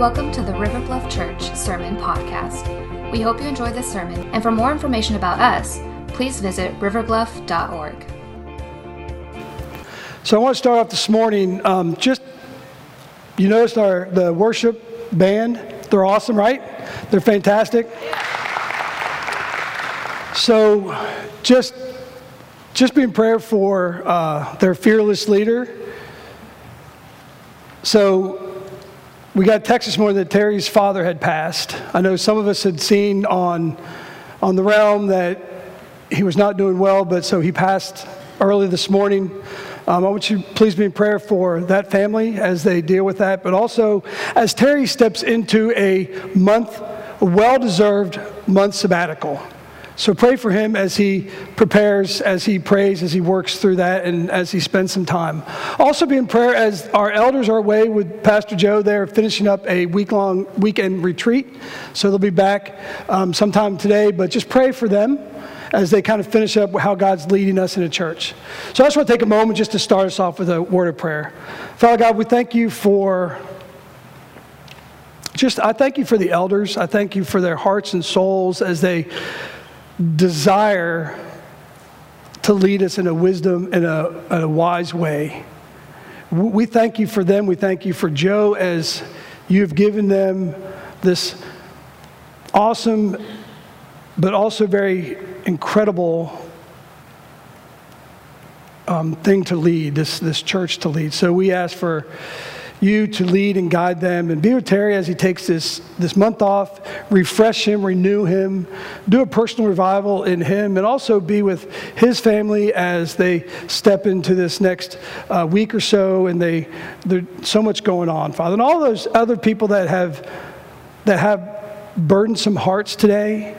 Welcome to the River Bluff Church Sermon Podcast. We hope you enjoy this sermon, and for more information about us, please visit riverbluff.org. So I want to start off this morning. Um, just you noticed our the worship band. They're awesome, right? They're fantastic. So just just be in prayer for uh, their fearless leader. So we got text this morning that Terry's father had passed. I know some of us had seen on, on the realm that he was not doing well, but so he passed early this morning. Um, I want you to please be in prayer for that family as they deal with that, but also as Terry steps into a month, well deserved month sabbatical. So pray for him as he prepares, as he prays, as he works through that, and as he spends some time. Also be in prayer as our elders are away with Pastor Joe. They're finishing up a week long weekend retreat. So they'll be back um, sometime today, but just pray for them as they kind of finish up how God's leading us in a church. So I just want to take a moment just to start us off with a word of prayer. Father God, we thank you for just, I thank you for the elders. I thank you for their hearts and souls as they desire to lead us in a wisdom and a, a wise way. We thank you for them. We thank you for Joe as you have given them this awesome, but also very incredible um, thing to lead, this, this church to lead. So we ask for you to lead and guide them. And be with Terry as he takes this, this month off, refresh him, renew him, do a personal revival in him, and also be with his family as they step into this next uh, week or so. And they, there's so much going on, Father. And all those other people that have, that have burdensome hearts today,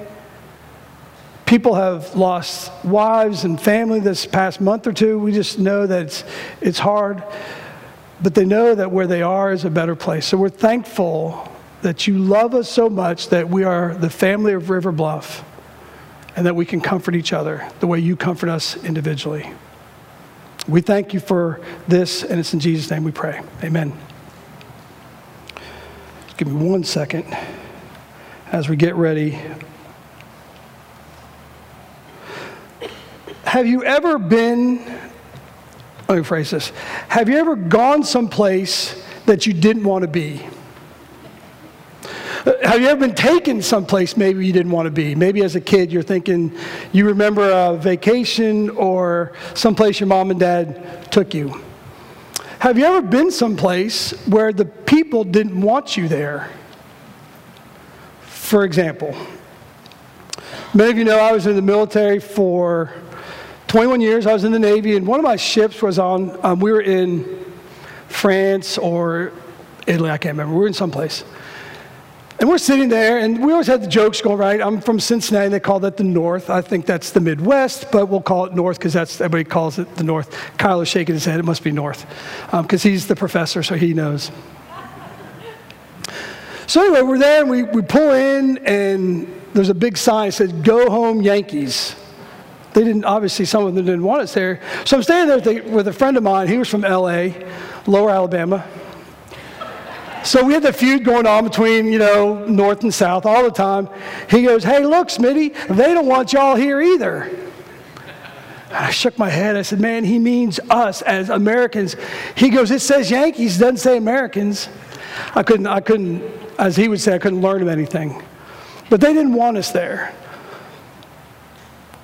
people have lost wives and family this past month or two. We just know that it's, it's hard but they know that where they are is a better place. So we're thankful that you love us so much that we are the family of River Bluff and that we can comfort each other the way you comfort us individually. We thank you for this, and it's in Jesus' name we pray. Amen. Give me one second as we get ready. Have you ever been let me phrase this. Have you ever gone someplace that you didn't want to be? Uh, have you ever been taken someplace maybe you didn't want to be? Maybe as a kid you're thinking you remember a vacation or someplace your mom and dad took you. Have you ever been someplace where the people didn't want you there? For example, many of you know I was in the military for 21 years, I was in the Navy, and one of my ships was on, um, we were in France or Italy, I can't remember. We were in some place. And we're sitting there, and we always had the jokes going, right? I'm from Cincinnati, they call that the North. I think that's the Midwest, but we'll call it North because that's everybody calls it the North. Kyle is shaking his head, it must be North because um, he's the professor, so he knows. So, anyway, we're there, and we, we pull in, and there's a big sign that says, Go home, Yankees. They didn't, obviously, some of them didn't want us there. So I'm staying there with a friend of mine. He was from LA, Lower Alabama. So we had the feud going on between, you know, North and South all the time. He goes, Hey, look, Smitty, they don't want y'all here either. I shook my head. I said, Man, he means us as Americans. He goes, It says Yankees, doesn't say Americans. I couldn't, I couldn't, as he would say, I couldn't learn him anything. But they didn't want us there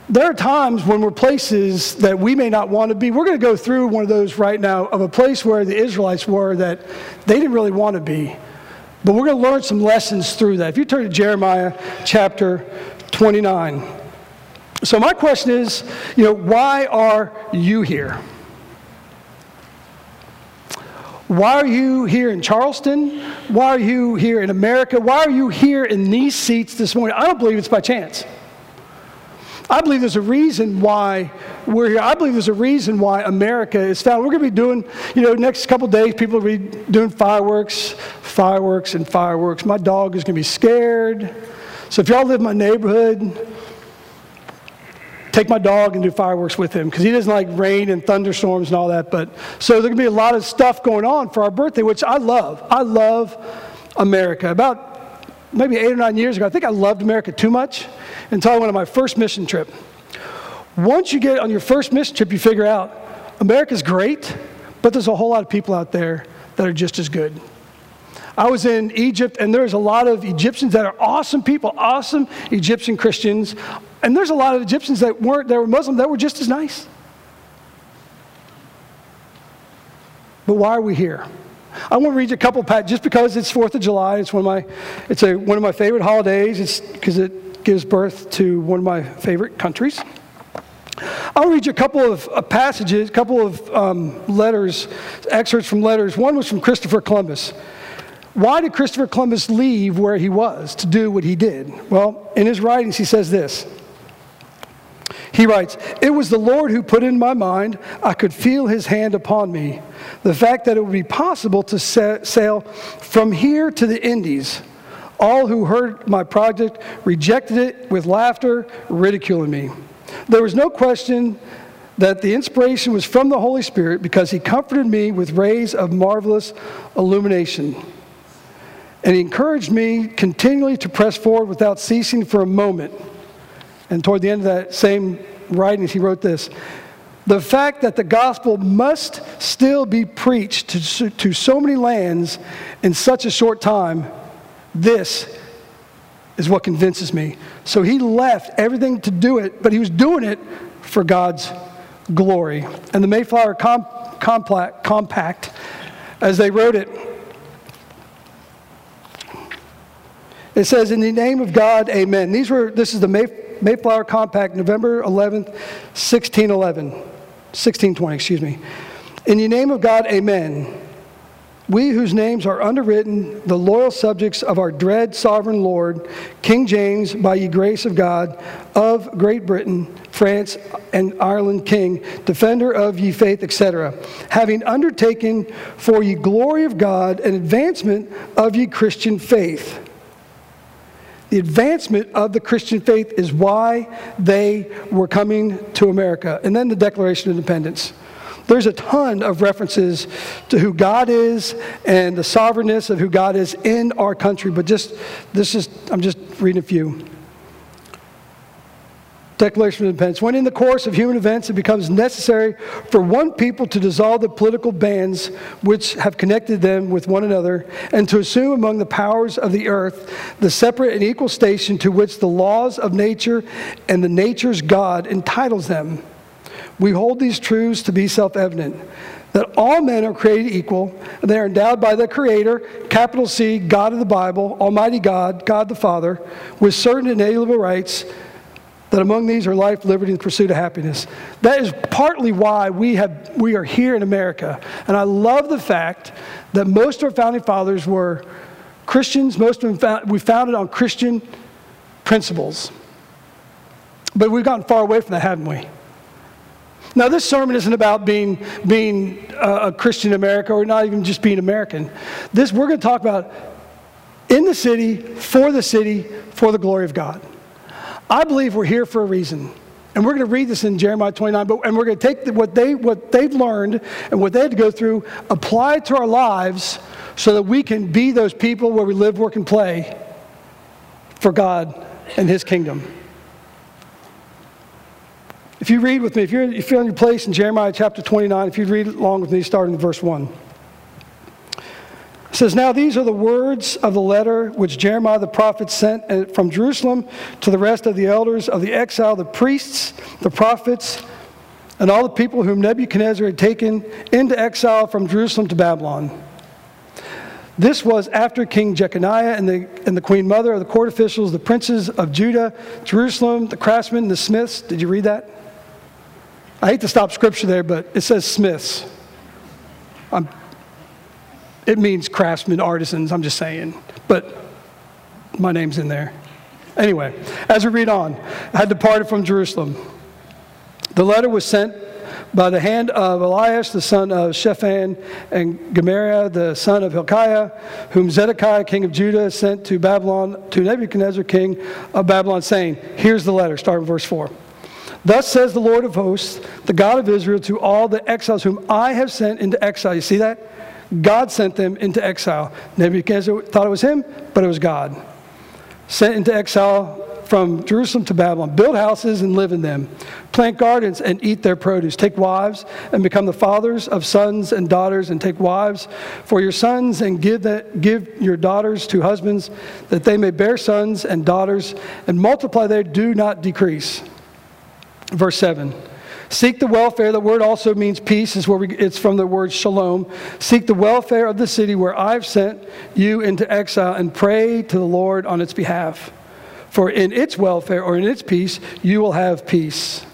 there are times when we're places that we may not want to be. We're going to go through one of those right now of a place where the Israelites were that they didn't really want to be. But we're going to learn some lessons through that. If you turn to Jeremiah chapter 29. So, my question is, you know, why are you here? Why are you here in Charleston? Why are you here in America? Why are you here in these seats this morning? I don't believe it's by chance. I believe there's a reason why we're here. I believe there's a reason why America is found. We're going to be doing, you know, next couple days, people will be doing fireworks, fireworks, and fireworks. My dog is going to be scared. So if y'all live in my neighborhood, take my dog and do fireworks with him because he doesn't like rain and thunderstorms and all that. But so there's going to be a lot of stuff going on for our birthday, which I love. I love America. About maybe eight or nine years ago, I think I loved America too much until I went on my first mission trip. Once you get on your first mission trip, you figure out America's great, but there's a whole lot of people out there that are just as good. I was in Egypt, and there's a lot of Egyptians that are awesome people, awesome Egyptian Christians, and there's a lot of Egyptians that weren't, that were Muslim, that were just as nice. But why are we here? I want to read you a couple of just because it's Fourth of July. It's one of my, it's a, one of my favorite holidays. It's because it gives birth to one of my favorite countries. I'll read you a couple of uh, passages, a couple of um, letters, excerpts from letters. One was from Christopher Columbus. Why did Christopher Columbus leave where he was to do what he did? Well, in his writings, he says this. He writes, It was the Lord who put in my mind, I could feel his hand upon me. The fact that it would be possible to sail from here to the Indies. All who heard my project rejected it with laughter, ridiculing me. There was no question that the inspiration was from the Holy Spirit because he comforted me with rays of marvelous illumination. And he encouraged me continually to press forward without ceasing for a moment. And toward the end of that same writings, he wrote this The fact that the gospel must still be preached to, to so many lands in such a short time, this is what convinces me. So he left everything to do it, but he was doing it for God's glory. And the Mayflower Compact, as they wrote it, It says, In the name of God, amen. These were, this is the Mayflower Compact, November 11th, 1611. 1620, excuse me. In the name of God, amen. We whose names are underwritten, the loyal subjects of our dread sovereign Lord, King James, by ye grace of God, of Great Britain, France, and Ireland King, defender of ye faith, etc., having undertaken for ye glory of God and advancement of ye Christian faith the advancement of the Christian faith is why they were coming to America. And then the Declaration of Independence. There's a ton of references to who God is and the sovereignness of who God is in our country, but just this is I'm just reading a few. Declaration of Independence. When in the course of human events it becomes necessary for one people to dissolve the political bands which have connected them with one another and to assume among the powers of the earth the separate and equal station to which the laws of nature and the nature's God entitles them, we hold these truths to be self evident that all men are created equal. And they are endowed by the Creator, capital C, God of the Bible, Almighty God, God the Father, with certain inalienable rights that among these are life, liberty, and the pursuit of happiness. That is partly why we, have, we are here in America. And I love the fact that most of our founding fathers were Christians, most of them found, we founded on Christian principles. But we've gotten far away from that, haven't we? Now, this sermon isn't about being, being uh, a Christian in America or not even just being American. This, we're going to talk about in the city, for the city, for the glory of God. I believe we're here for a reason. And we're going to read this in Jeremiah 29, but, and we're going to take what, they, what they've learned and what they had to go through, apply it to our lives so that we can be those people where we live, work, and play for God and His kingdom. If you read with me, if you're, if you're on your place in Jeremiah chapter 29, if you read along with me, starting in verse 1 says, Now these are the words of the letter which Jeremiah the prophet sent uh, from Jerusalem to the rest of the elders of the exile, the priests, the prophets, and all the people whom Nebuchadnezzar had taken into exile from Jerusalem to Babylon. This was after King Jeconiah and the, and the queen mother of the court officials, the princes of Judah, Jerusalem, the craftsmen, the smiths. Did you read that? I hate to stop scripture there, but it says smiths. I'm it means craftsmen, artisans, I'm just saying. But my name's in there. Anyway, as we read on, I had departed from Jerusalem. The letter was sent by the hand of Elasah, the son of Shaphan, and Gemariah, the son of Hilkiah, whom Zedekiah, king of Judah, sent to Babylon, to Nebuchadnezzar, king of Babylon, saying, Here's the letter, starting verse 4. Thus says the Lord of hosts, the God of Israel, to all the exiles whom I have sent into exile. You see that? God sent them into exile. Nebuchadnezzar thought it was him, but it was God. Sent into exile from Jerusalem to Babylon. Build houses and live in them. Plant gardens and eat their produce. Take wives and become the fathers of sons and daughters, and take wives for your sons and give, give your daughters to husbands, that they may bear sons and daughters, and multiply there, do not decrease. Verse 7. Seek the welfare. The word also means peace. Is where we, it's from the word shalom. Seek the welfare of the city where I've sent you into exile, and pray to the Lord on its behalf. For in its welfare or in its peace, you will have peace.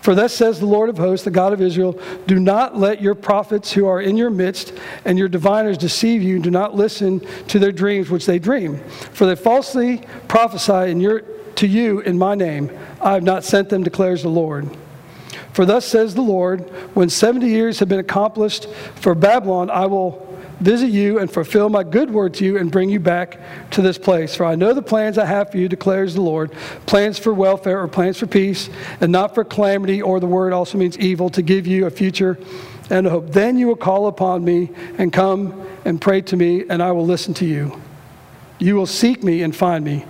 For thus says the Lord of hosts, the God of Israel Do not let your prophets who are in your midst and your diviners deceive you. Do not listen to their dreams which they dream. For they falsely prophesy your, to you in my name. I have not sent them, declares the Lord. For thus says the Lord When 70 years have been accomplished for Babylon, I will visit you and fulfill my good word to you and bring you back to this place. For I know the plans I have for you, declares the Lord plans for welfare or plans for peace, and not for calamity, or the word also means evil, to give you a future and a hope. Then you will call upon me and come and pray to me, and I will listen to you. You will seek me and find me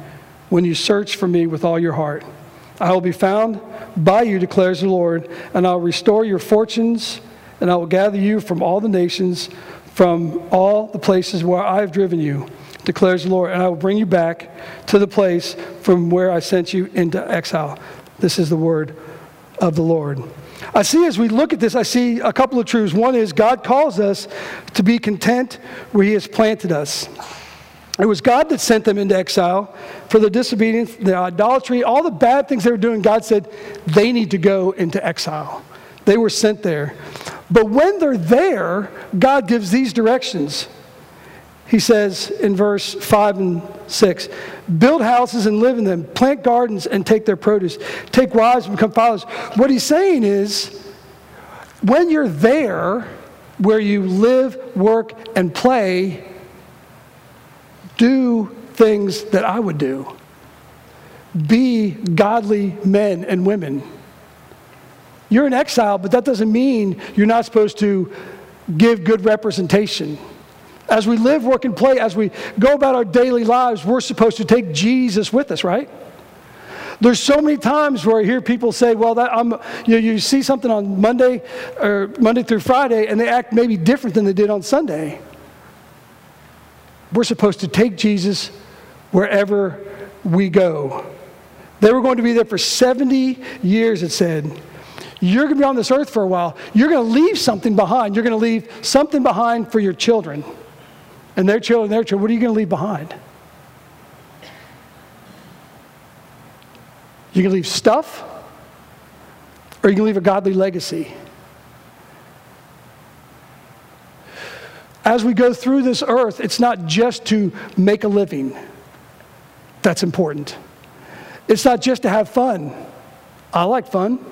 when you search for me with all your heart. I will be found by you, declares the Lord, and I'll restore your fortunes, and I will gather you from all the nations from all the places where I have driven you, declares the Lord, and I will bring you back to the place from where I sent you into exile. This is the word of the Lord. I see as we look at this, I see a couple of truths. One is God calls us to be content where He has planted us. It was God that sent them into exile for the disobedience, the idolatry, all the bad things they were doing. God said they need to go into exile. They were sent there. But when they're there, God gives these directions. He says in verse 5 and 6 build houses and live in them, plant gardens and take their produce, take wives and become fathers. What he's saying is, when you're there, where you live, work, and play, do things that I would do. Be godly men and women. You're in exile, but that doesn't mean you're not supposed to give good representation. As we live, work, and play, as we go about our daily lives, we're supposed to take Jesus with us, right? There's so many times where I hear people say, "Well, that I'm," you, know, you see something on Monday or Monday through Friday, and they act maybe different than they did on Sunday. We're supposed to take Jesus wherever we go. They were going to be there for 70 years, it said. You're going to be on this earth for a while. You're going to leave something behind. You're going to leave something behind for your children and their children, their children. What are you going to leave behind? Going to leave stuff or you to leave a godly legacy? As we go through this earth, it's not just to make a living. That's important. It's not just to have fun. I like fun.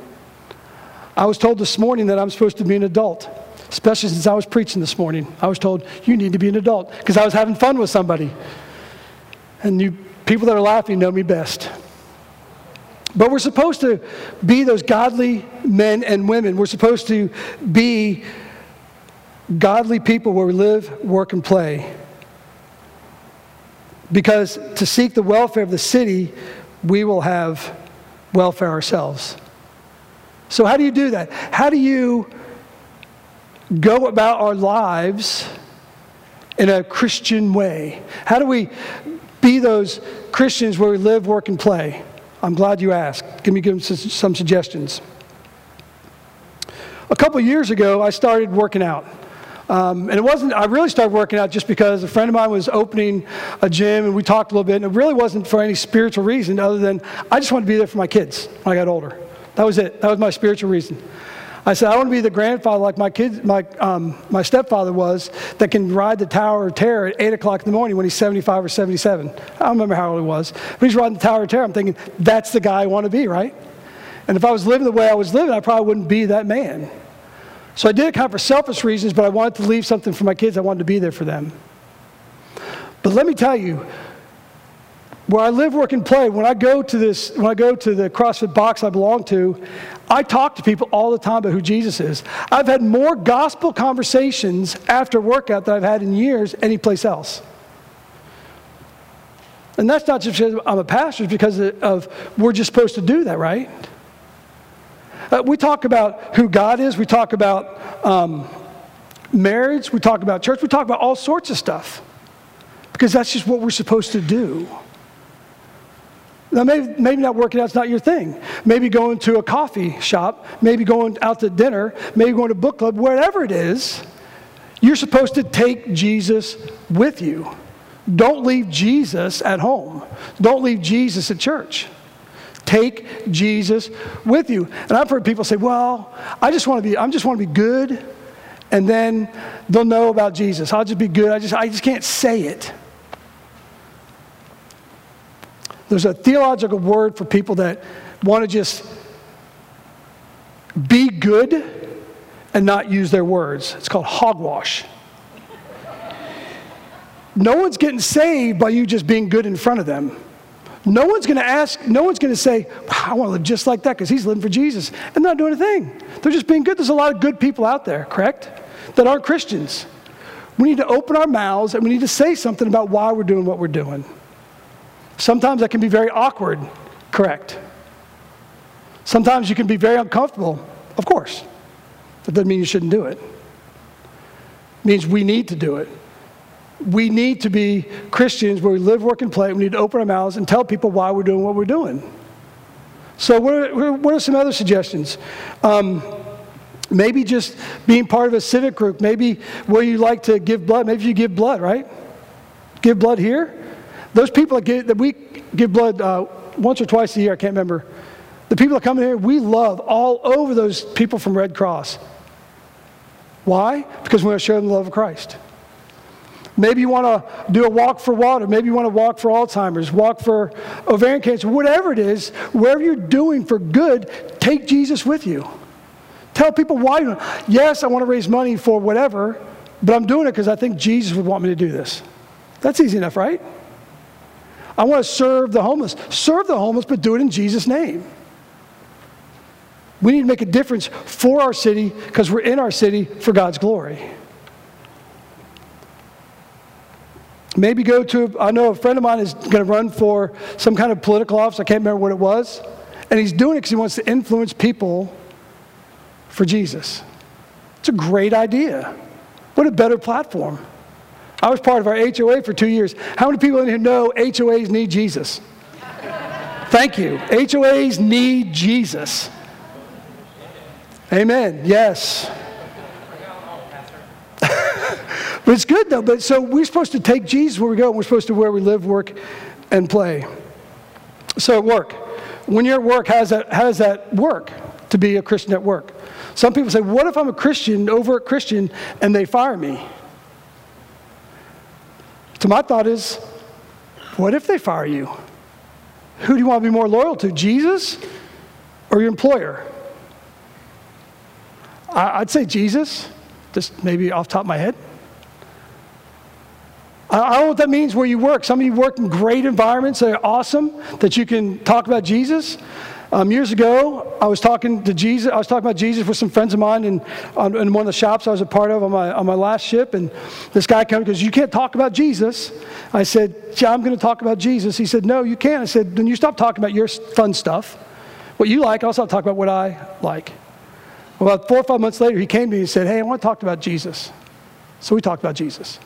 I was told this morning that I'm supposed to be an adult, especially since I was preaching this morning. I was told, you need to be an adult because I was having fun with somebody. And you people that are laughing know me best. But we're supposed to be those godly men and women. We're supposed to be godly people where we live, work, and play. Because to seek the welfare of the city, we will have welfare ourselves. So, how do you do that? How do you go about our lives in a Christian way? How do we be those Christians where we live, work, and play? I'm glad you asked. Give me some suggestions. A couple years ago, I started working out. Um, and it wasn't, I really started working out just because a friend of mine was opening a gym and we talked a little bit, and it really wasn't for any spiritual reason other than I just wanted to be there for my kids when I got older. That was it. That was my spiritual reason. I said, I want to be the grandfather like my kids, my, um, my stepfather was, that can ride the Tower of Terror at 8 o'clock in the morning when he's 75 or 77. I don't remember how old he was. But he's riding the Tower of Terror. I'm thinking, that's the guy I want to be, right? And if I was living the way I was living, I probably wouldn't be that man. So I did it kind of for selfish reasons, but I wanted to leave something for my kids. I wanted to be there for them. But let me tell you, where I live, work, and play, when I go to this, when I go to the CrossFit box I belong to, I talk to people all the time about who Jesus is. I've had more gospel conversations after workout than I've had in years anyplace else. And that's not just because I'm a pastor, it's because of we're just supposed to do that, right? Uh, we talk about who God is, we talk about um, marriage, we talk about church, we talk about all sorts of stuff because that's just what we're supposed to do. Now, maybe, maybe not working out out's not your thing. Maybe going to a coffee shop, maybe going out to dinner, maybe going to a book club, whatever it is, you're supposed to take Jesus with you. Don't leave Jesus at home. Don't leave Jesus at church. Take Jesus with you. And I've heard people say, well, I just want to be, I just want to be good, and then they'll know about Jesus. I'll just be good. I just, I just can't say it. There's a theological word for people that want to just be good and not use their words. It's called hogwash. No one's getting saved by you just being good in front of them. No one's going to ask, no one's going to say, I want to live just like that because he's living for Jesus and not doing a thing. They're just being good. There's a lot of good people out there, correct? That aren't Christians. We need to open our mouths and we need to say something about why we're doing what we're doing. Sometimes that can be very awkward, correct? Sometimes you can be very uncomfortable, of course. That doesn't mean you shouldn't do it. It means we need to do it. We need to be Christians where we live, work, and play. We need to open our mouths and tell people why we're doing what we're doing. So, what are, what are some other suggestions? Um, maybe just being part of a civic group. Maybe where you like to give blood. Maybe you give blood, right? Give blood here. Those people that, give, that we give blood uh, once or twice a year, I can't remember. The people that come in here, we love all over those people from Red Cross. Why? Because we want to show them the love of Christ. Maybe you want to do a walk for water. Maybe you want to walk for Alzheimer's, walk for ovarian cancer, whatever it is, wherever you're doing for good, take Jesus with you. Tell people why. Yes, I want to raise money for whatever, but I'm doing it because I think Jesus would want me to do this. That's easy enough, right? I want to serve the homeless. Serve the homeless, but do it in Jesus' name. We need to make a difference for our city because we're in our city for God's glory. Maybe go to, I know a friend of mine is going to run for some kind of political office. I can't remember what it was. And he's doing it because he wants to influence people for Jesus. It's a great idea. What a better platform. I was part of our HOA for two years. How many people in here know HOAs need Jesus? Thank you. HOAs need Jesus. Amen. Yes. But it's good though. But so we're supposed to take Jesus where we go. We're supposed to where we live, work, and play. So at work, when you're at work, how does that, how does that work to be a Christian at work? Some people say, what if I'm a Christian, over overt Christian, and they fire me? So my thought is, what if they fire you? Who do you want to be more loyal to, Jesus or your employer? I'd say Jesus, just maybe off top of my head. I don't know what that means where you work. Some of you work in great environments that are awesome, that you can talk about Jesus. Um, years ago, I was talking to Jesus. I was talking about Jesus with some friends of mine in, on, in one of the shops I was a part of on my, on my last ship. And this guy came because you can't talk about Jesus. I said, yeah, I'm going to talk about Jesus. He said, no, you can't. I said, then you stop talking about your fun stuff, what you like. I'll stop talking about what I like. About four or five months later, he came to me and said, hey, I want to talk about Jesus. So we talked about Jesus.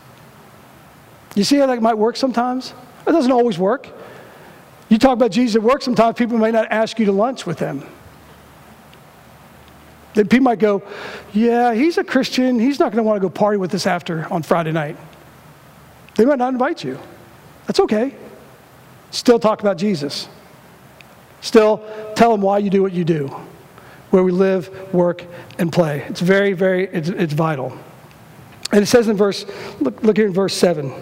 You see how that might work sometimes? It doesn't always work. You talk about Jesus at work, sometimes people may not ask you to lunch with them. Then people might go, Yeah, he's a Christian. He's not going to want to go party with us after on Friday night. They might not invite you. That's okay. Still talk about Jesus. Still tell them why you do what you do, where we live, work, and play. It's very, very, it's, it's vital. And it says in verse, look, look here in verse 7.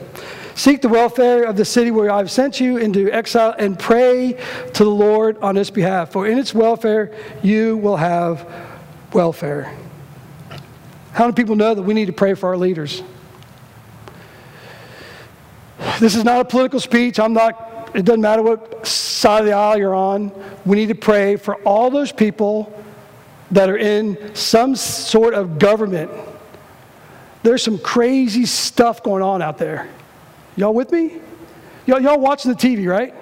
Seek the welfare of the city where I have sent you into exile and pray to the Lord on its behalf. For in its welfare, you will have welfare. How many people know that we need to pray for our leaders? This is not a political speech. I'm not it doesn't matter what side of the aisle you're on, we need to pray for all those people that are in some sort of government. There's some crazy stuff going on out there. Y'all with me? Y'all, y'all watching the TV, right?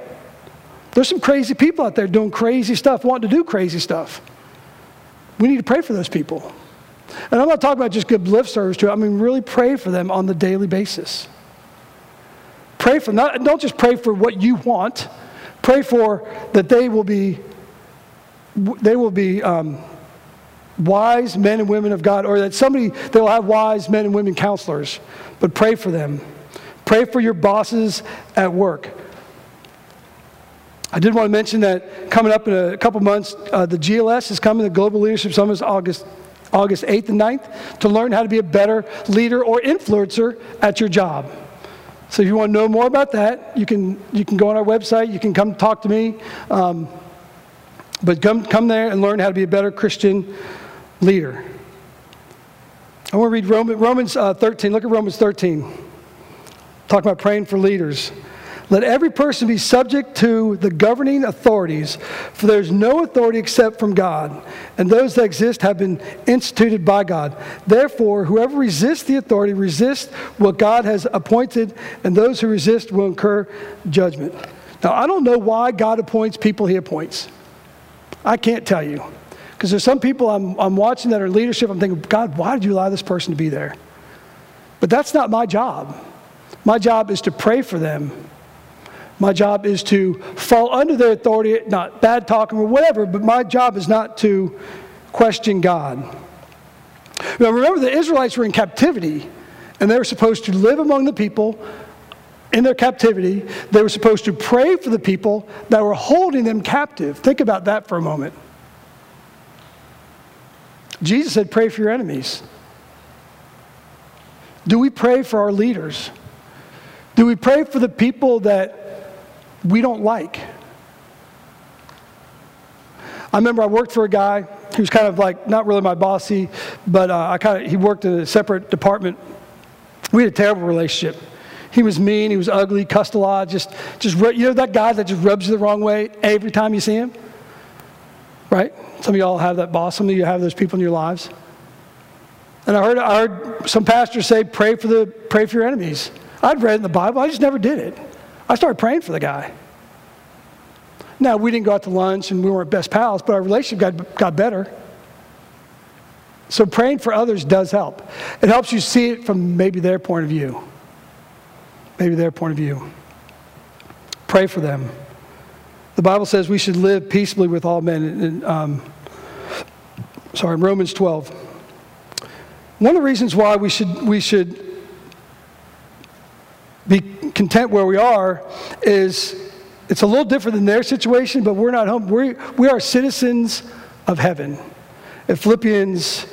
There's some crazy people out there doing crazy stuff, wanting to do crazy stuff. We need to pray for those people. And I'm not talking about just good lip service to it. I mean, really pray for them on the daily basis. Pray for not don't just pray for what you want. Pray for that they will be they will be um, wise men and women of God, or that somebody they will have wise men and women counselors. But pray for them. Pray for your bosses at work. I did want to mention that coming up in a couple months, uh, the GLS is coming, the Global Leadership Summit is August, August 8th and 9th, to learn how to be a better leader or influencer at your job. So if you want to know more about that, you can, you can go on our website, you can come talk to me. Um, but come, come there and learn how to be a better Christian leader. I want to read Roman, Romans uh, 13. Look at Romans 13. Talk about praying for leaders. Let every person be subject to the governing authorities, for there is no authority except from God, and those that exist have been instituted by God. Therefore, whoever resists the authority resists what God has appointed, and those who resist will incur judgment. Now, I don't know why God appoints people he appoints. I can't tell you. Because there's some people I'm, I'm watching that are leadership, I'm thinking, God, why did you allow this person to be there? But that's not my job. My job is to pray for them my job is to fall under their authority, not bad talking or whatever, but my job is not to question God. Now, remember, the Israelites were in captivity, and they were supposed to live among the people in their captivity. They were supposed to pray for the people that were holding them captive. Think about that for a moment. Jesus said, Pray for your enemies. Do we pray for our leaders? Do we pray for the people that we don't like. I remember I worked for a guy who was kind of like not really my bossy, but uh, I kind of he worked in a separate department. We had a terrible relationship. He was mean, he was ugly, cussed a lot, just just you know that guy that just rubs you the wrong way every time you see him. Right? Some of y'all have that boss. Some of you have those people in your lives. And I heard I heard some pastors say, "Pray for the pray for your enemies." I'd read in the Bible. I just never did it. I started praying for the guy. Now, we didn't go out to lunch and we weren't best pals, but our relationship got, got better. So, praying for others does help. It helps you see it from maybe their point of view. Maybe their point of view. Pray for them. The Bible says we should live peaceably with all men. In, um, sorry, Romans 12. One of the reasons why we should, we should be content where we are is it's a little different than their situation, but we're not home. We, we are citizens of heaven. And Philippians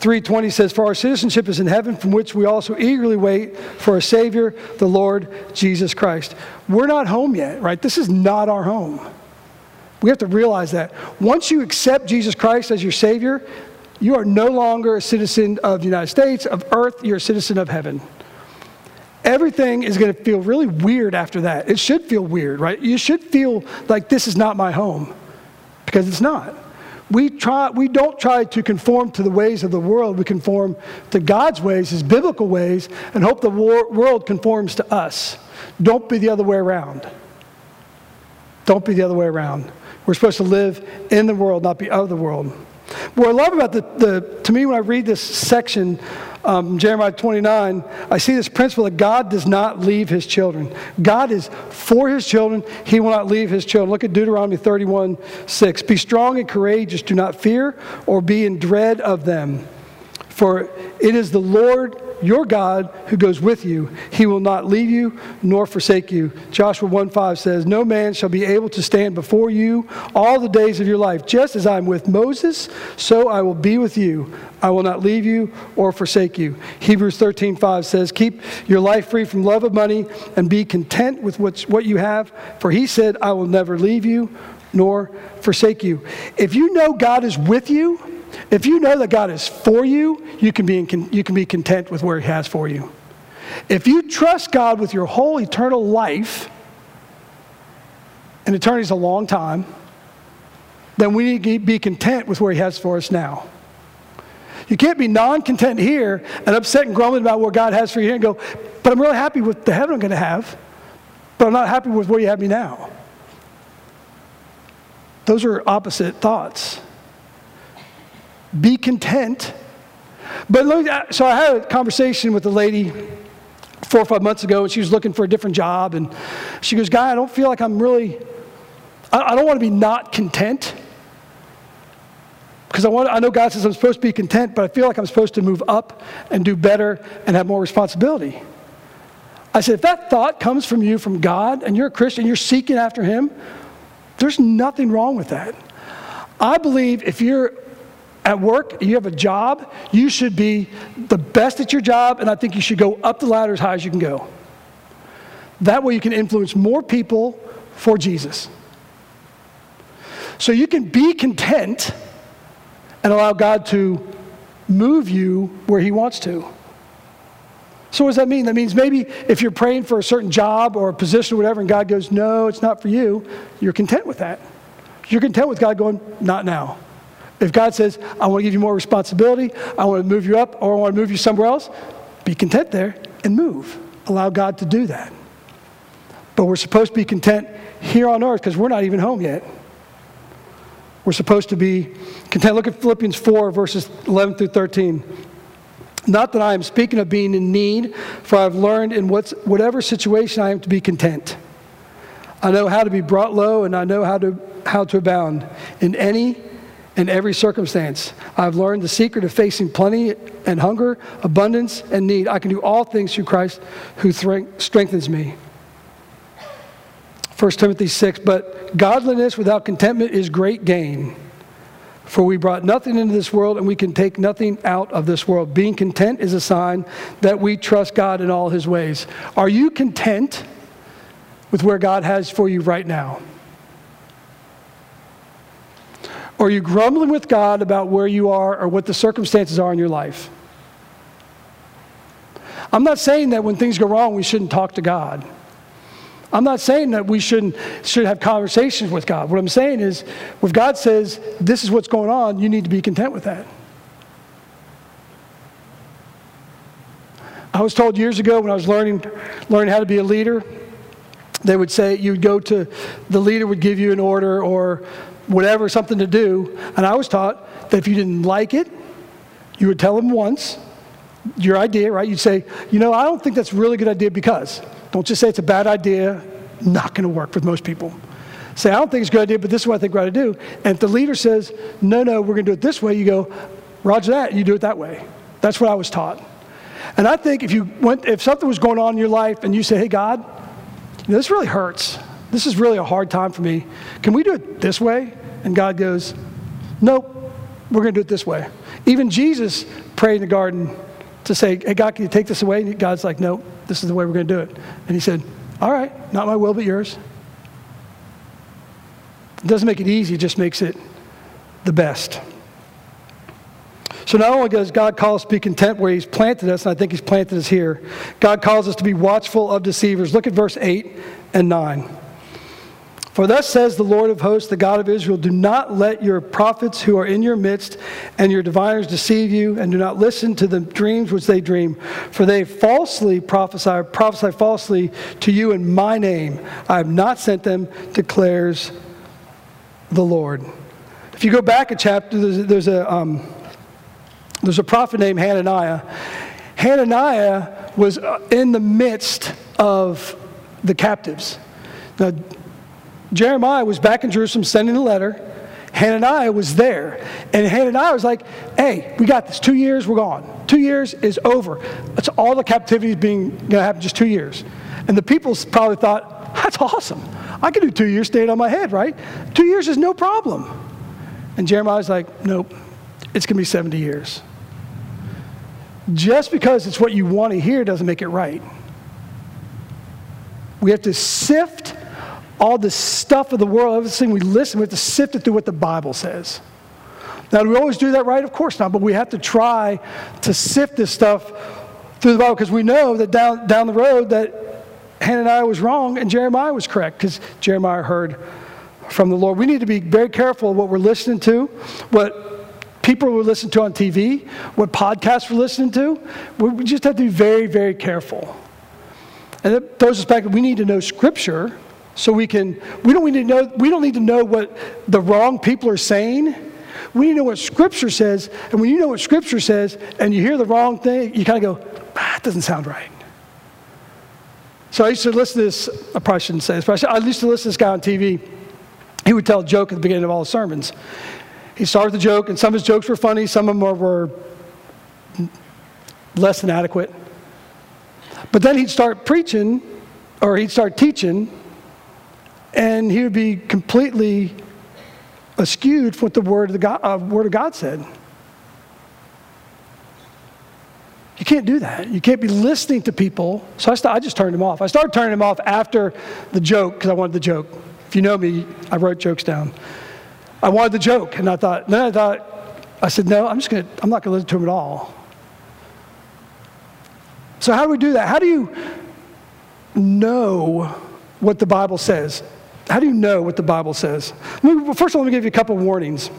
3:20 says, "For our citizenship is in heaven, from which we also eagerly wait for a Savior, the Lord Jesus Christ." We're not home yet, right? This is not our home. We have to realize that. Once you accept Jesus Christ as your Savior, you are no longer a citizen of the United States, of earth, you're a citizen of heaven everything is going to feel really weird after that. It should feel weird, right? You should feel like this is not my home because it's not. We, try, we don't try to conform to the ways of the world. We conform to God's ways, His biblical ways, and hope the world conforms to us. Don't be the other way around. Don't be the other way around. We're supposed to live in the world, not be of the world. What I love about the, the to me when I read this section um, Jeremiah 29, I see this principle that God does not leave his children. God is for his children, he will not leave his children. Look at Deuteronomy 31 6. Be strong and courageous, do not fear or be in dread of them. For it is the Lord your God who goes with you. He will not leave you nor forsake you. Joshua 1 5 says, No man shall be able to stand before you all the days of your life. Just as I'm with Moses, so I will be with you. I will not leave you or forsake you. Hebrews 13 5 says, Keep your life free from love of money and be content with what you have. For he said, I will never leave you nor forsake you. If you know God is with you, if you know that God is for you, you can be, in, you can be content with where He has for you. If you trust God with your whole eternal life, and eternity is a long time, then we need to be content with where He has for us now. You can't be non content here and upset and grumbling about what God has for you here and go, but I'm really happy with the heaven I'm going to have, but I'm not happy with where you have me now. Those are opposite thoughts. Be content. But so I had a conversation with a lady four or five months ago, and she was looking for a different job. And she goes, Guy, I don't feel like I'm really, I, I don't want to be not content. Because I, want, I know God says I'm supposed to be content, but I feel like I'm supposed to move up and do better and have more responsibility. I said, if that thought comes from you, from God, and you're a Christian, you're seeking after Him, there's nothing wrong with that. I believe if you're at work, you have a job, you should be the best at your job, and I think you should go up the ladder as high as you can go. That way, you can influence more people for Jesus. So you can be content and allow God to move you where He wants to. So, what does that mean? That means maybe if you're praying for a certain job or a position or whatever, and God goes, No, it's not for you, you're content with that. You're content with God going, Not now. If God says, I want to give you more responsibility, I want to move you up, or I want to move you somewhere else, be content there and move. Allow God to do that. But we're supposed to be content here on earth because we're not even home yet. We're supposed to be content. Look at Philippians 4, verses 11 through 13. Not that I am speaking of being in need, for I've learned in whatever situation I am to be content. I know how to be brought low, and I know how to, how to abound in any in every circumstance. I've learned the secret of facing plenty and hunger, abundance and need. I can do all things through Christ who strengthens me. 1 Timothy 6, but godliness without contentment is great gain. For we brought nothing into this world and we can take nothing out of this world. Being content is a sign that we trust God in all his ways. Are you content with where God has for you right now? Or are you grumbling with God about where you are or what the circumstances are in your life? I'm not saying that when things go wrong, we shouldn't talk to God. I'm not saying that we shouldn't should have conversations with God. What I'm saying is, if God says this is what's going on, you need to be content with that. I was told years ago when I was learning learning how to be a leader, they would say you would go to the leader would give you an order or whatever, something to do. And I was taught that if you didn't like it, you would tell them once your idea, right? You'd say, you know, I don't think that's a really good idea because. Don't just say it's a bad idea, not going to work with most people. Say, I don't think it's a good idea, but this is what I think we ought to do. And if the leader says, no, no, we're going to do it this way, you go, Roger that, you do it that way. That's what I was taught. And I think if you went, if something was going on in your life and you say, hey, God, you know, this really hurts. This is really a hard time for me. Can we do it this way? And God goes, Nope, we're going to do it this way. Even Jesus prayed in the garden to say, Hey, God, can you take this away? And God's like, Nope, this is the way we're going to do it. And he said, All right, not my will, but yours. It doesn't make it easy, it just makes it the best. So not only does God call us to be content where He's planted us, and I think He's planted us here, God calls us to be watchful of deceivers. Look at verse 8 and 9. For thus says the Lord of hosts, the God of Israel Do not let your prophets who are in your midst and your diviners deceive you, and do not listen to the dreams which they dream. For they falsely prophesy, prophesy falsely to you in my name. I have not sent them, declares the Lord. If you go back a chapter, there's, there's a, um, there's a prophet named Hananiah. Hananiah was in the midst of the captives. Now, Jeremiah was back in Jerusalem sending a letter. Hananiah was there. And Hananiah was like, hey, we got this. Two years, we're gone. Two years is over. That's all the captivity is being going to happen just two years. And the people probably thought, that's awesome. I can do two years staying on my head, right? Two years is no problem. And Jeremiah's like, nope, it's going to be 70 years. Just because it's what you want to hear doesn't make it right. We have to sift all the stuff of the world, everything we listen, we have to sift it through what the Bible says. Now, do we always do that right? Of course not, but we have to try to sift this stuff through the Bible because we know that down, down the road that Hananiah was wrong and Jeremiah was correct because Jeremiah heard from the Lord. We need to be very careful what we're listening to, what people we're listening to on TV, what podcasts we're listening to. We just have to be very, very careful. And it throws us back, we need to know Scripture so we can, we don't, need to know, we don't need to know what the wrong people are saying. We need to know what Scripture says. And when you know what Scripture says and you hear the wrong thing, you kind of go, ah, doesn't sound right. So I used to listen to this, I probably shouldn't say this, but I used to listen to this guy on TV. He would tell a joke at the beginning of all his sermons. He started the joke, and some of his jokes were funny, some of them were less than adequate. But then he'd start preaching, or he'd start teaching, and he would be completely askewed from what the Word of, God, uh, Word of God said. You can't do that. You can't be listening to people. So I, st- I just turned him off. I started turning him off after the joke because I wanted the joke. If you know me, I wrote jokes down. I wanted the joke, and I thought, then I thought, I said, no, I'm just gonna, I'm not gonna listen to him at all. So how do we do that? How do you know what the Bible says? How do you know what the Bible says? First of all, let me give you a couple warnings.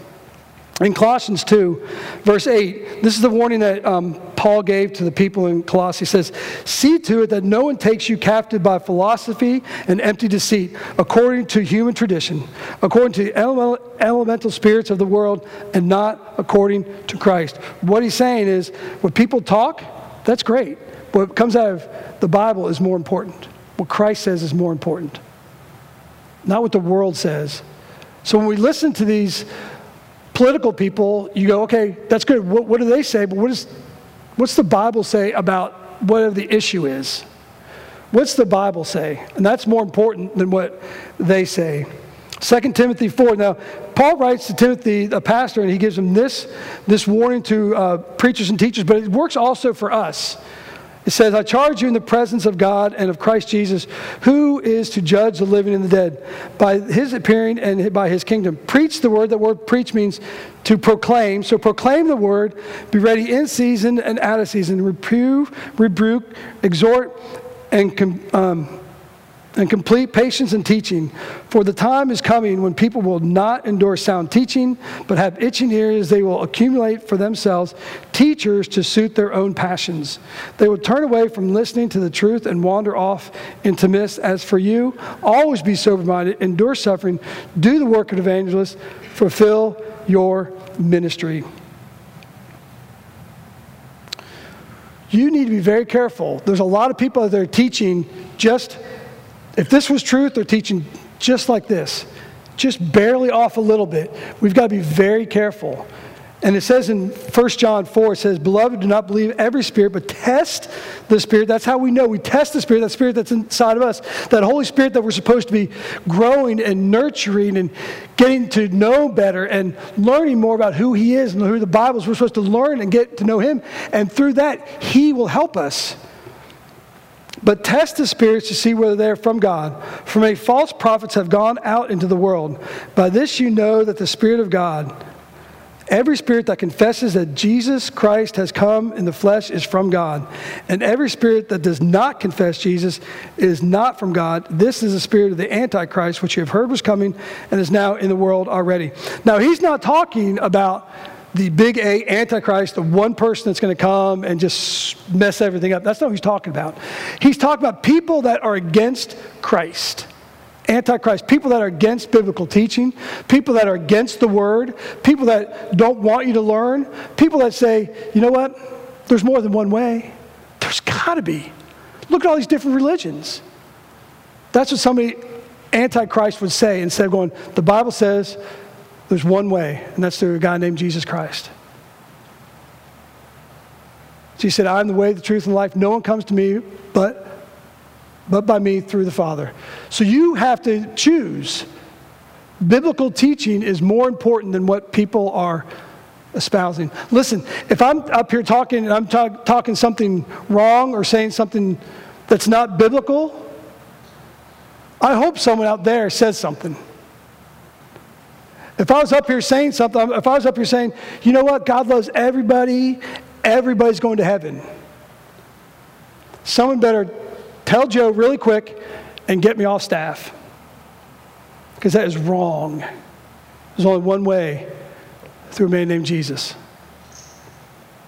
In Colossians 2, verse 8, this is the warning that um, Paul gave to the people in Colossae. He says, See to it that no one takes you captive by philosophy and empty deceit, according to human tradition, according to the elemental spirits of the world, and not according to Christ. What he's saying is, when people talk, that's great. What comes out of the Bible is more important. What Christ says is more important, not what the world says. So when we listen to these political people, you go, okay, that's good. What, what do they say? But what is, what's the Bible say about whatever the issue is? What's the Bible say? And that's more important than what they say. 2 Timothy 4. Now, Paul writes to Timothy, a pastor, and he gives him this, this warning to uh, preachers and teachers, but it works also for us. It says, I charge you in the presence of God and of Christ Jesus, who is to judge the living and the dead, by his appearing and by his kingdom. Preach the word. The word preach means to proclaim. So proclaim the word, be ready in season and out of season, reprove, rebuke, exhort, and um, and complete patience in teaching. For the time is coming when people will not endure sound teaching, but have itching ears. They will accumulate for themselves teachers to suit their own passions. They will turn away from listening to the truth and wander off into myths. As for you, always be sober minded, endure suffering, do the work of evangelists, fulfill your ministry. You need to be very careful. There's a lot of people that are teaching just if this was truth, they're teaching just like this, just barely off a little bit. We've got to be very careful. And it says in 1 John 4, it says, Beloved, do not believe every spirit, but test the spirit. That's how we know. We test the spirit, that spirit that's inside of us, that Holy Spirit that we're supposed to be growing and nurturing and getting to know better and learning more about who He is and who the Bible is. We're supposed to learn and get to know Him. And through that, He will help us. But test the spirits to see whether they are from God. For many false prophets have gone out into the world. By this you know that the Spirit of God, every spirit that confesses that Jesus Christ has come in the flesh, is from God. And every spirit that does not confess Jesus is not from God. This is the spirit of the Antichrist, which you have heard was coming and is now in the world already. Now, he's not talking about the big A Antichrist, the one person that's going to come and just mess everything up. That's not what he's talking about. He's talking about people that are against Christ. Antichrist, people that are against biblical teaching, people that are against the word, people that don't want you to learn, people that say, you know what, there's more than one way. There's got to be. Look at all these different religions. That's what somebody, Antichrist, would say instead of going, the Bible says there's one way, and that's through a guy named Jesus Christ. She said, I'm the way, the truth, and life. No one comes to me but, but by me through the Father. So you have to choose. Biblical teaching is more important than what people are espousing. Listen, if I'm up here talking and I'm talk, talking something wrong or saying something that's not biblical, I hope someone out there says something. If I was up here saying something, if I was up here saying, you know what, God loves everybody, everybody's going to heaven. Someone better tell Joe really quick and get me off staff. Because that is wrong. There's only one way through a man named Jesus.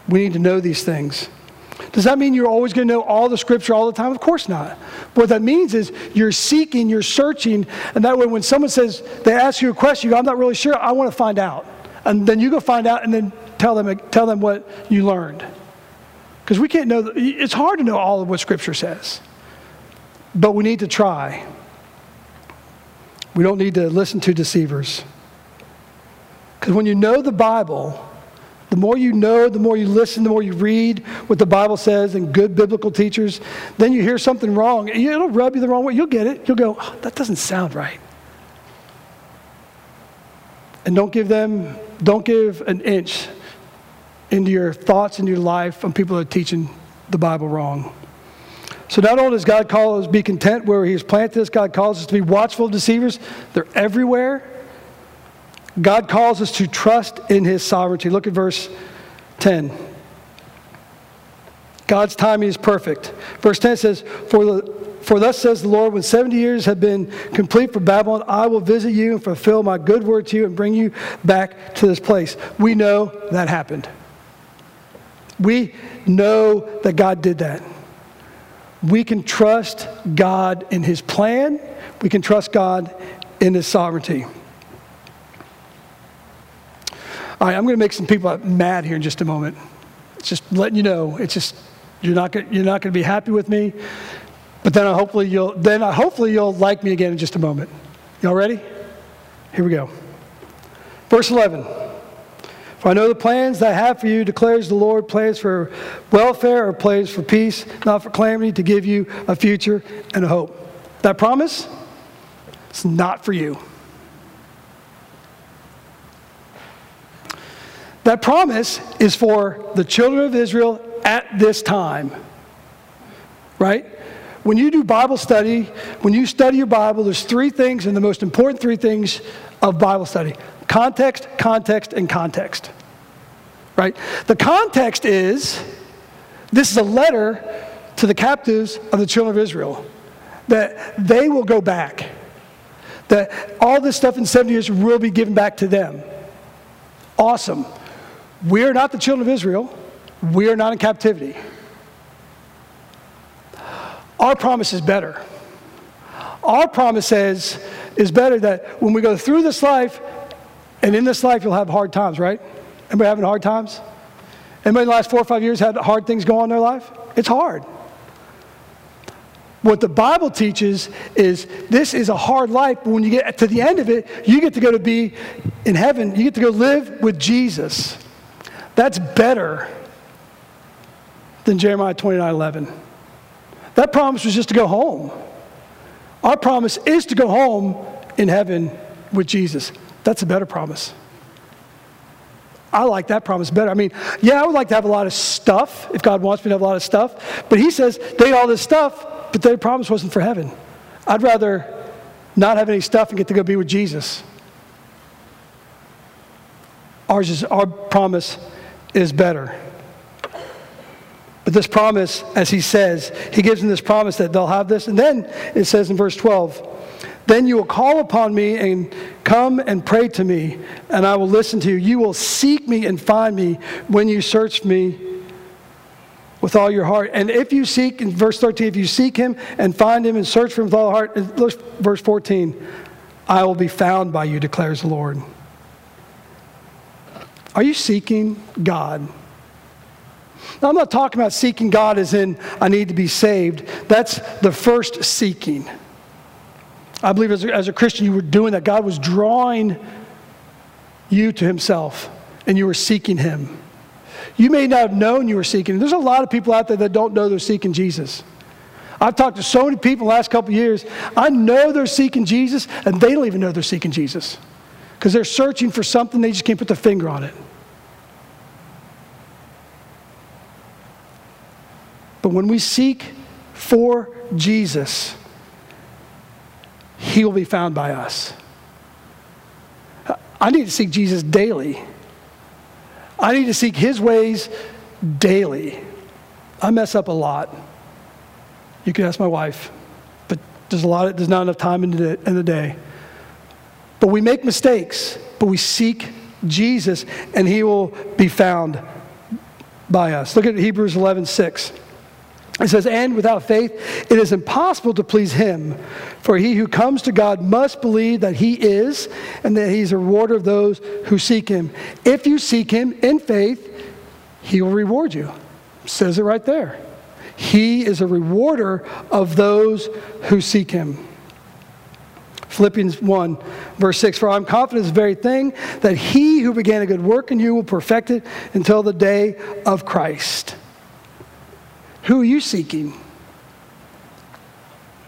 We need to know these things. Does that mean you're always going to know all the scripture all the time? Of course not. What that means is you're seeking, you're searching, and that way when someone says, they ask you a question, you go, I'm not really sure, I want to find out. And then you go find out and then tell them, tell them what you learned. Because we can't know, it's hard to know all of what scripture says. But we need to try. We don't need to listen to deceivers. Because when you know the Bible, the more you know, the more you listen, the more you read what the Bible says and good biblical teachers, then you hear something wrong. It'll rub you the wrong way. You'll get it. You'll go, oh, that doesn't sound right. And don't give them, don't give an inch into your thoughts and your life on people that are teaching the Bible wrong. So not only does God call us to be content where He has planted us, God calls us to be watchful deceivers. They're everywhere. God calls us to trust in his sovereignty. Look at verse 10. God's timing is perfect. Verse 10 says, For, the, for thus says the Lord, when 70 years have been complete for Babylon, I will visit you and fulfill my good word to you and bring you back to this place. We know that happened. We know that God did that. We can trust God in his plan. We can trust God in his sovereignty. All right, I'm going to make some people mad here in just a moment. Just letting you know. It's just you're not gonna, you're not going to be happy with me, but then I hopefully you'll then I hopefully you'll like me again in just a moment. Y'all ready? Here we go. Verse 11. For I know the plans that I have for you, declares the Lord, plans for welfare or plans for peace, not for calamity, to give you a future and a hope. That promise, it's not for you. That promise is for the children of Israel at this time. Right? When you do Bible study, when you study your Bible, there's three things, and the most important three things of Bible study context, context, and context. Right? The context is this is a letter to the captives of the children of Israel that they will go back, that all this stuff in 70 years will be given back to them. Awesome. We are not the children of Israel. We are not in captivity. Our promise is better. Our promise says is better that when we go through this life, and in this life you'll have hard times, right? Anybody having hard times? Anybody in the last four or five years had hard things go on in their life? It's hard. What the Bible teaches is this is a hard life, but when you get to the end of it, you get to go to be in heaven. You get to go live with Jesus. That's better than Jeremiah 29 11. That promise was just to go home. Our promise is to go home in heaven with Jesus. That's a better promise. I like that promise better. I mean, yeah, I would like to have a lot of stuff if God wants me to have a lot of stuff. But He says they all this stuff, but their promise wasn't for heaven. I'd rather not have any stuff and get to go be with Jesus. Ours is our promise is better. But this promise, as he says, he gives them this promise that they'll have this. And then it says in verse 12, then you will call upon me and come and pray to me, and I will listen to you. You will seek me and find me when you search me with all your heart. And if you seek, in verse 13, if you seek him and find him and search for him with all heart, verse 14, I will be found by you, declares the Lord. Are you seeking God? Now, I'm not talking about seeking God as in I need to be saved. That's the first seeking. I believe as a, as a Christian, you were doing that. God was drawing you to Himself, and you were seeking Him. You may not have known you were seeking. There's a lot of people out there that don't know they're seeking Jesus. I've talked to so many people the last couple years. I know they're seeking Jesus, and they don't even know they're seeking Jesus because they're searching for something, they just can't put their finger on it. But when we seek for Jesus, He will be found by us. I need to seek Jesus daily. I need to seek His ways daily. I mess up a lot. You can ask my wife, but there's a lot. There's not enough time in the, in the day. But we make mistakes, but we seek Jesus, and He will be found by us. Look at Hebrews 11 6. It says, And without faith, it is impossible to please him. For he who comes to God must believe that he is, and that he's a rewarder of those who seek him. If you seek him in faith, he will reward you. Says it right there. He is a rewarder of those who seek him. Philippians 1, verse 6 For I'm confident this very thing, that he who began a good work in you will perfect it until the day of Christ. Who are you seeking?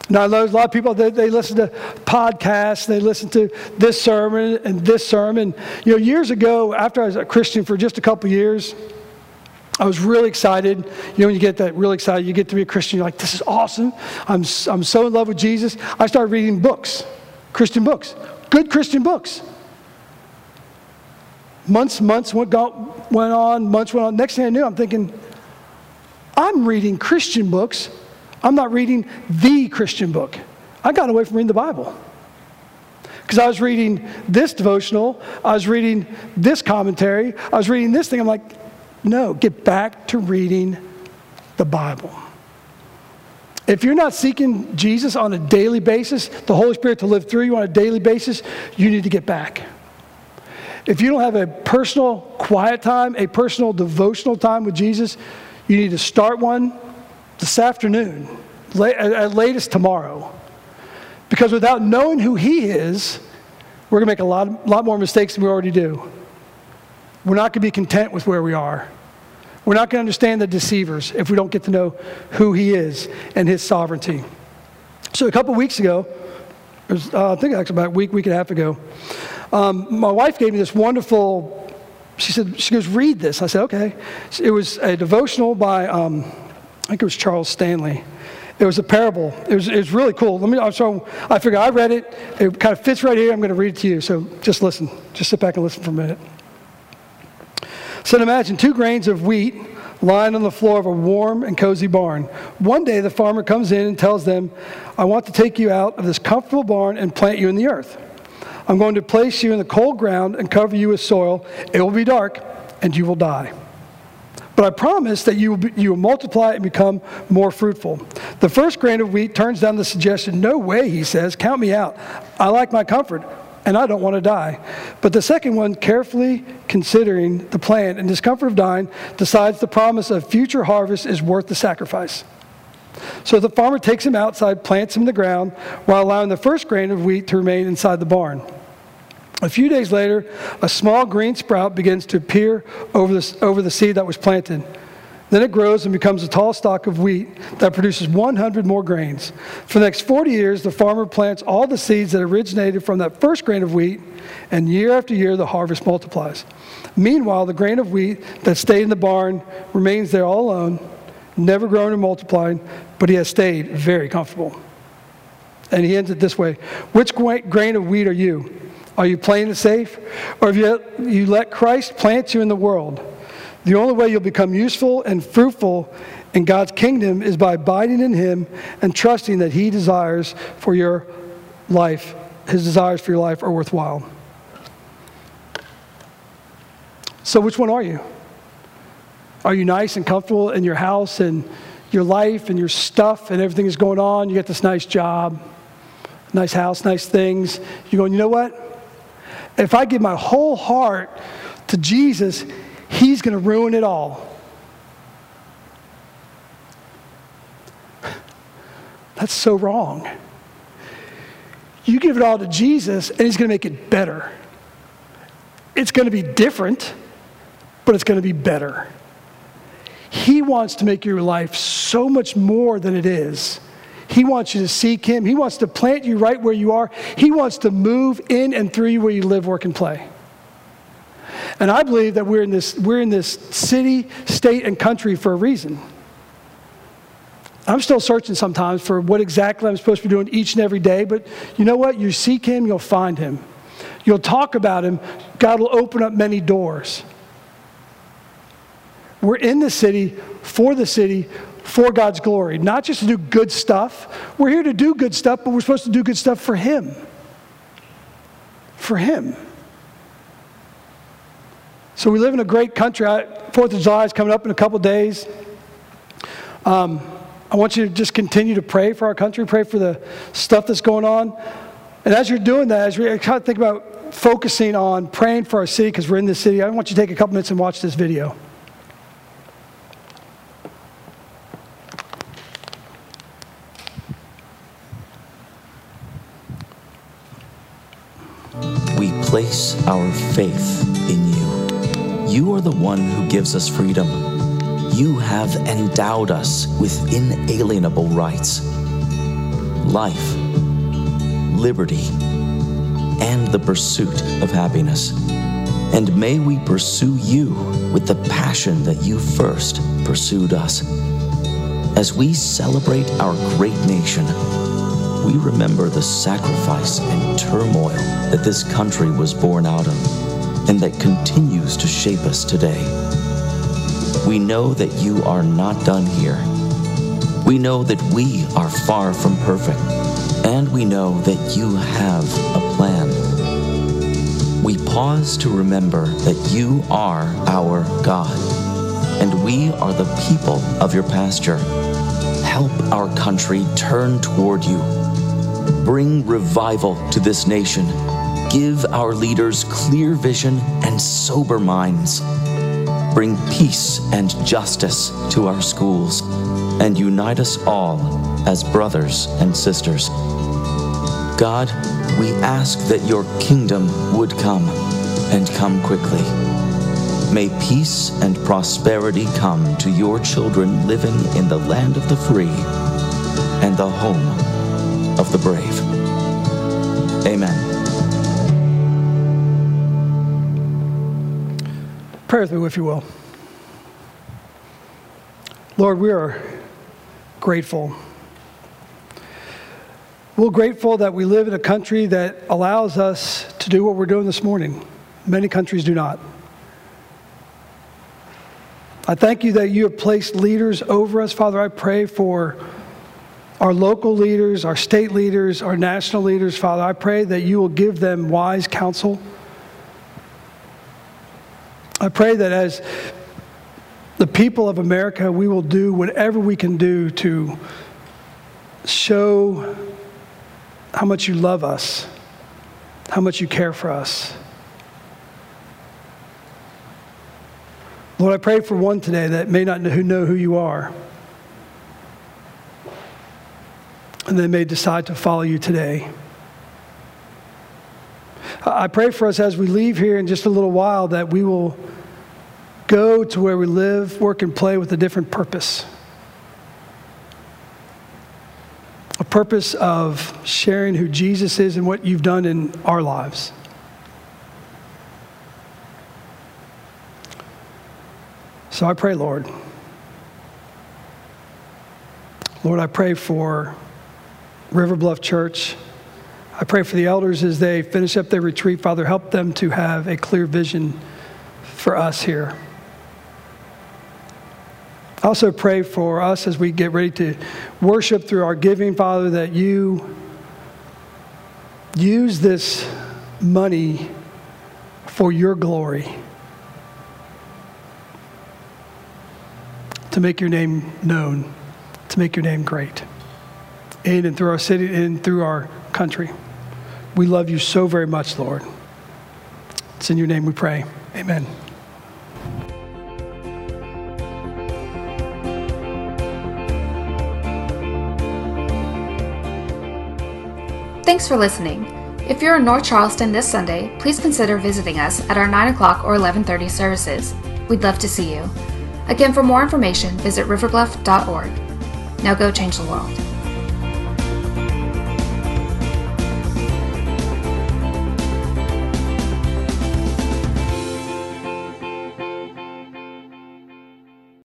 Now, there's a lot of people, they, they, listen to podcasts, they listen to this sermon and this sermon. You know, years ago, after I was a Christian for just a couple years, I was really excited. You know, when you get that really excited, you get to be a Christian, you're like, this is awesome. I'm, I'm so in love with Jesus. I started reading books, Christian books, good Christian books. Months, months went, went on, months went on. Next thing I knew, I'm thinking, I'm reading Christian books. I'm not reading the Christian book. I got away from reading the Bible. Because I was reading this devotional, I was reading this commentary, I was reading this thing. I'm like, no, get back to reading the Bible. If you're not seeking Jesus on a daily basis, the Holy Spirit to live through you on a daily basis, you need to get back. If you don't have a personal quiet time, a personal devotional time with Jesus, you need to start one this afternoon, at latest tomorrow. Because without knowing who He is, we're going to make a lot, lot more mistakes than we already do. We're not going to be content with where we are. We're not going to understand the deceivers if we don't get to know who He is and His sovereignty. So, a couple weeks ago, was, uh, I think actually about a week, week and a half ago, um, my wife gave me this wonderful she said, she goes, read this. I said, okay. It was a devotional by, um, I think it was Charles Stanley. It was a parable. It was, it was really cool. Let me, sorry, I figured I read it. It kind of fits right here. I'm going to read it to you. So just listen. Just sit back and listen for a minute. So imagine two grains of wheat lying on the floor of a warm and cozy barn. One day the farmer comes in and tells them, I want to take you out of this comfortable barn and plant you in the earth. I'm going to place you in the cold ground and cover you with soil. It will be dark, and you will die. But I promise that you will, be, you will multiply and become more fruitful. The first grain of wheat turns down the suggestion. No way, he says. Count me out. I like my comfort, and I don't want to die. But the second one, carefully considering the plan and discomfort of dying, decides the promise of future harvest is worth the sacrifice. So the farmer takes him outside, plants him in the ground, while allowing the first grain of wheat to remain inside the barn. A few days later, a small green sprout begins to appear over the, over the seed that was planted. Then it grows and becomes a tall stalk of wheat that produces 100 more grains. For the next 40 years, the farmer plants all the seeds that originated from that first grain of wheat, and year after year, the harvest multiplies. Meanwhile, the grain of wheat that stayed in the barn remains there all alone, never grown or multiplied, but he has stayed very comfortable. And he ends it this way Which grain of wheat are you? Are you playing it safe? Or have you let Christ plant you in the world? The only way you'll become useful and fruitful in God's kingdom is by abiding in Him and trusting that He desires for your life, His desires for your life are worthwhile. So, which one are you? Are you nice and comfortable in your house and your life and your stuff and everything is going on? You get this nice job, nice house, nice things. You're going, you know what? If I give my whole heart to Jesus, He's going to ruin it all. That's so wrong. You give it all to Jesus, and He's going to make it better. It's going to be different, but it's going to be better. He wants to make your life so much more than it is. He wants you to seek Him. He wants to plant you right where you are. He wants to move in and through you where you live, work, and play. And I believe that we're in this, we're in this city, state, and country for a reason. I'm still searching sometimes for what exactly I'm supposed to be doing each and every day, but you know what? You seek Him, you'll find Him. You'll talk about Him, God will open up many doors. We're in the city, for the city, for God's glory, not just to do good stuff. We're here to do good stuff, but we're supposed to do good stuff for Him. For Him. So we live in a great country. Fourth of July is coming up in a couple days. Um, I want you to just continue to pray for our country, pray for the stuff that's going on. And as you're doing that, as we kind of think about focusing on praying for our city, because we're in this city, I want you to take a couple minutes and watch this video. We place our faith. You are the one who gives us freedom. You have endowed us with inalienable rights life, liberty, and the pursuit of happiness. And may we pursue you with the passion that you first pursued us. As we celebrate our great nation, we remember the sacrifice and turmoil that this country was born out of and that continues to shape us today. We know that you are not done here. We know that we are far from perfect, and we know that you have a plan. We pause to remember that you are our God, and we are the people of your pasture. Help our country turn toward you Bring revival to this nation. Give our leaders clear vision and sober minds. Bring peace and justice to our schools and unite us all as brothers and sisters. God, we ask that your kingdom would come and come quickly. May peace and prosperity come to your children living in the land of the free and the home of the brave. Amen. Pray with me, if you will. Lord, we are grateful. We're grateful that we live in a country that allows us to do what we're doing this morning. Many countries do not. I thank you that you have placed leaders over us. Father, I pray for our local leaders, our state leaders, our national leaders, Father, I pray that you will give them wise counsel. I pray that as the people of America, we will do whatever we can do to show how much you love us, how much you care for us. Lord, I pray for one today that may not know who you are. and they may decide to follow you today. I pray for us as we leave here in just a little while that we will go to where we live, work, and play with a different purpose. A purpose of sharing who Jesus is and what you've done in our lives. So I pray, Lord. Lord, I pray for River Bluff Church. I pray for the elders as they finish up their retreat. Father, help them to have a clear vision for us here. I also pray for us as we get ready to worship through our giving, Father, that you use this money for your glory. To make your name known, to make your name great in and through our city and through our country. We love you so very much, Lord. It's in your name we pray. Amen. Thanks for listening. If you're in North Charleston this Sunday, please consider visiting us at our 9 o'clock or 11:30 services. We'd love to see you. Again, for more information, visit riverbluff.org. Now go change the world.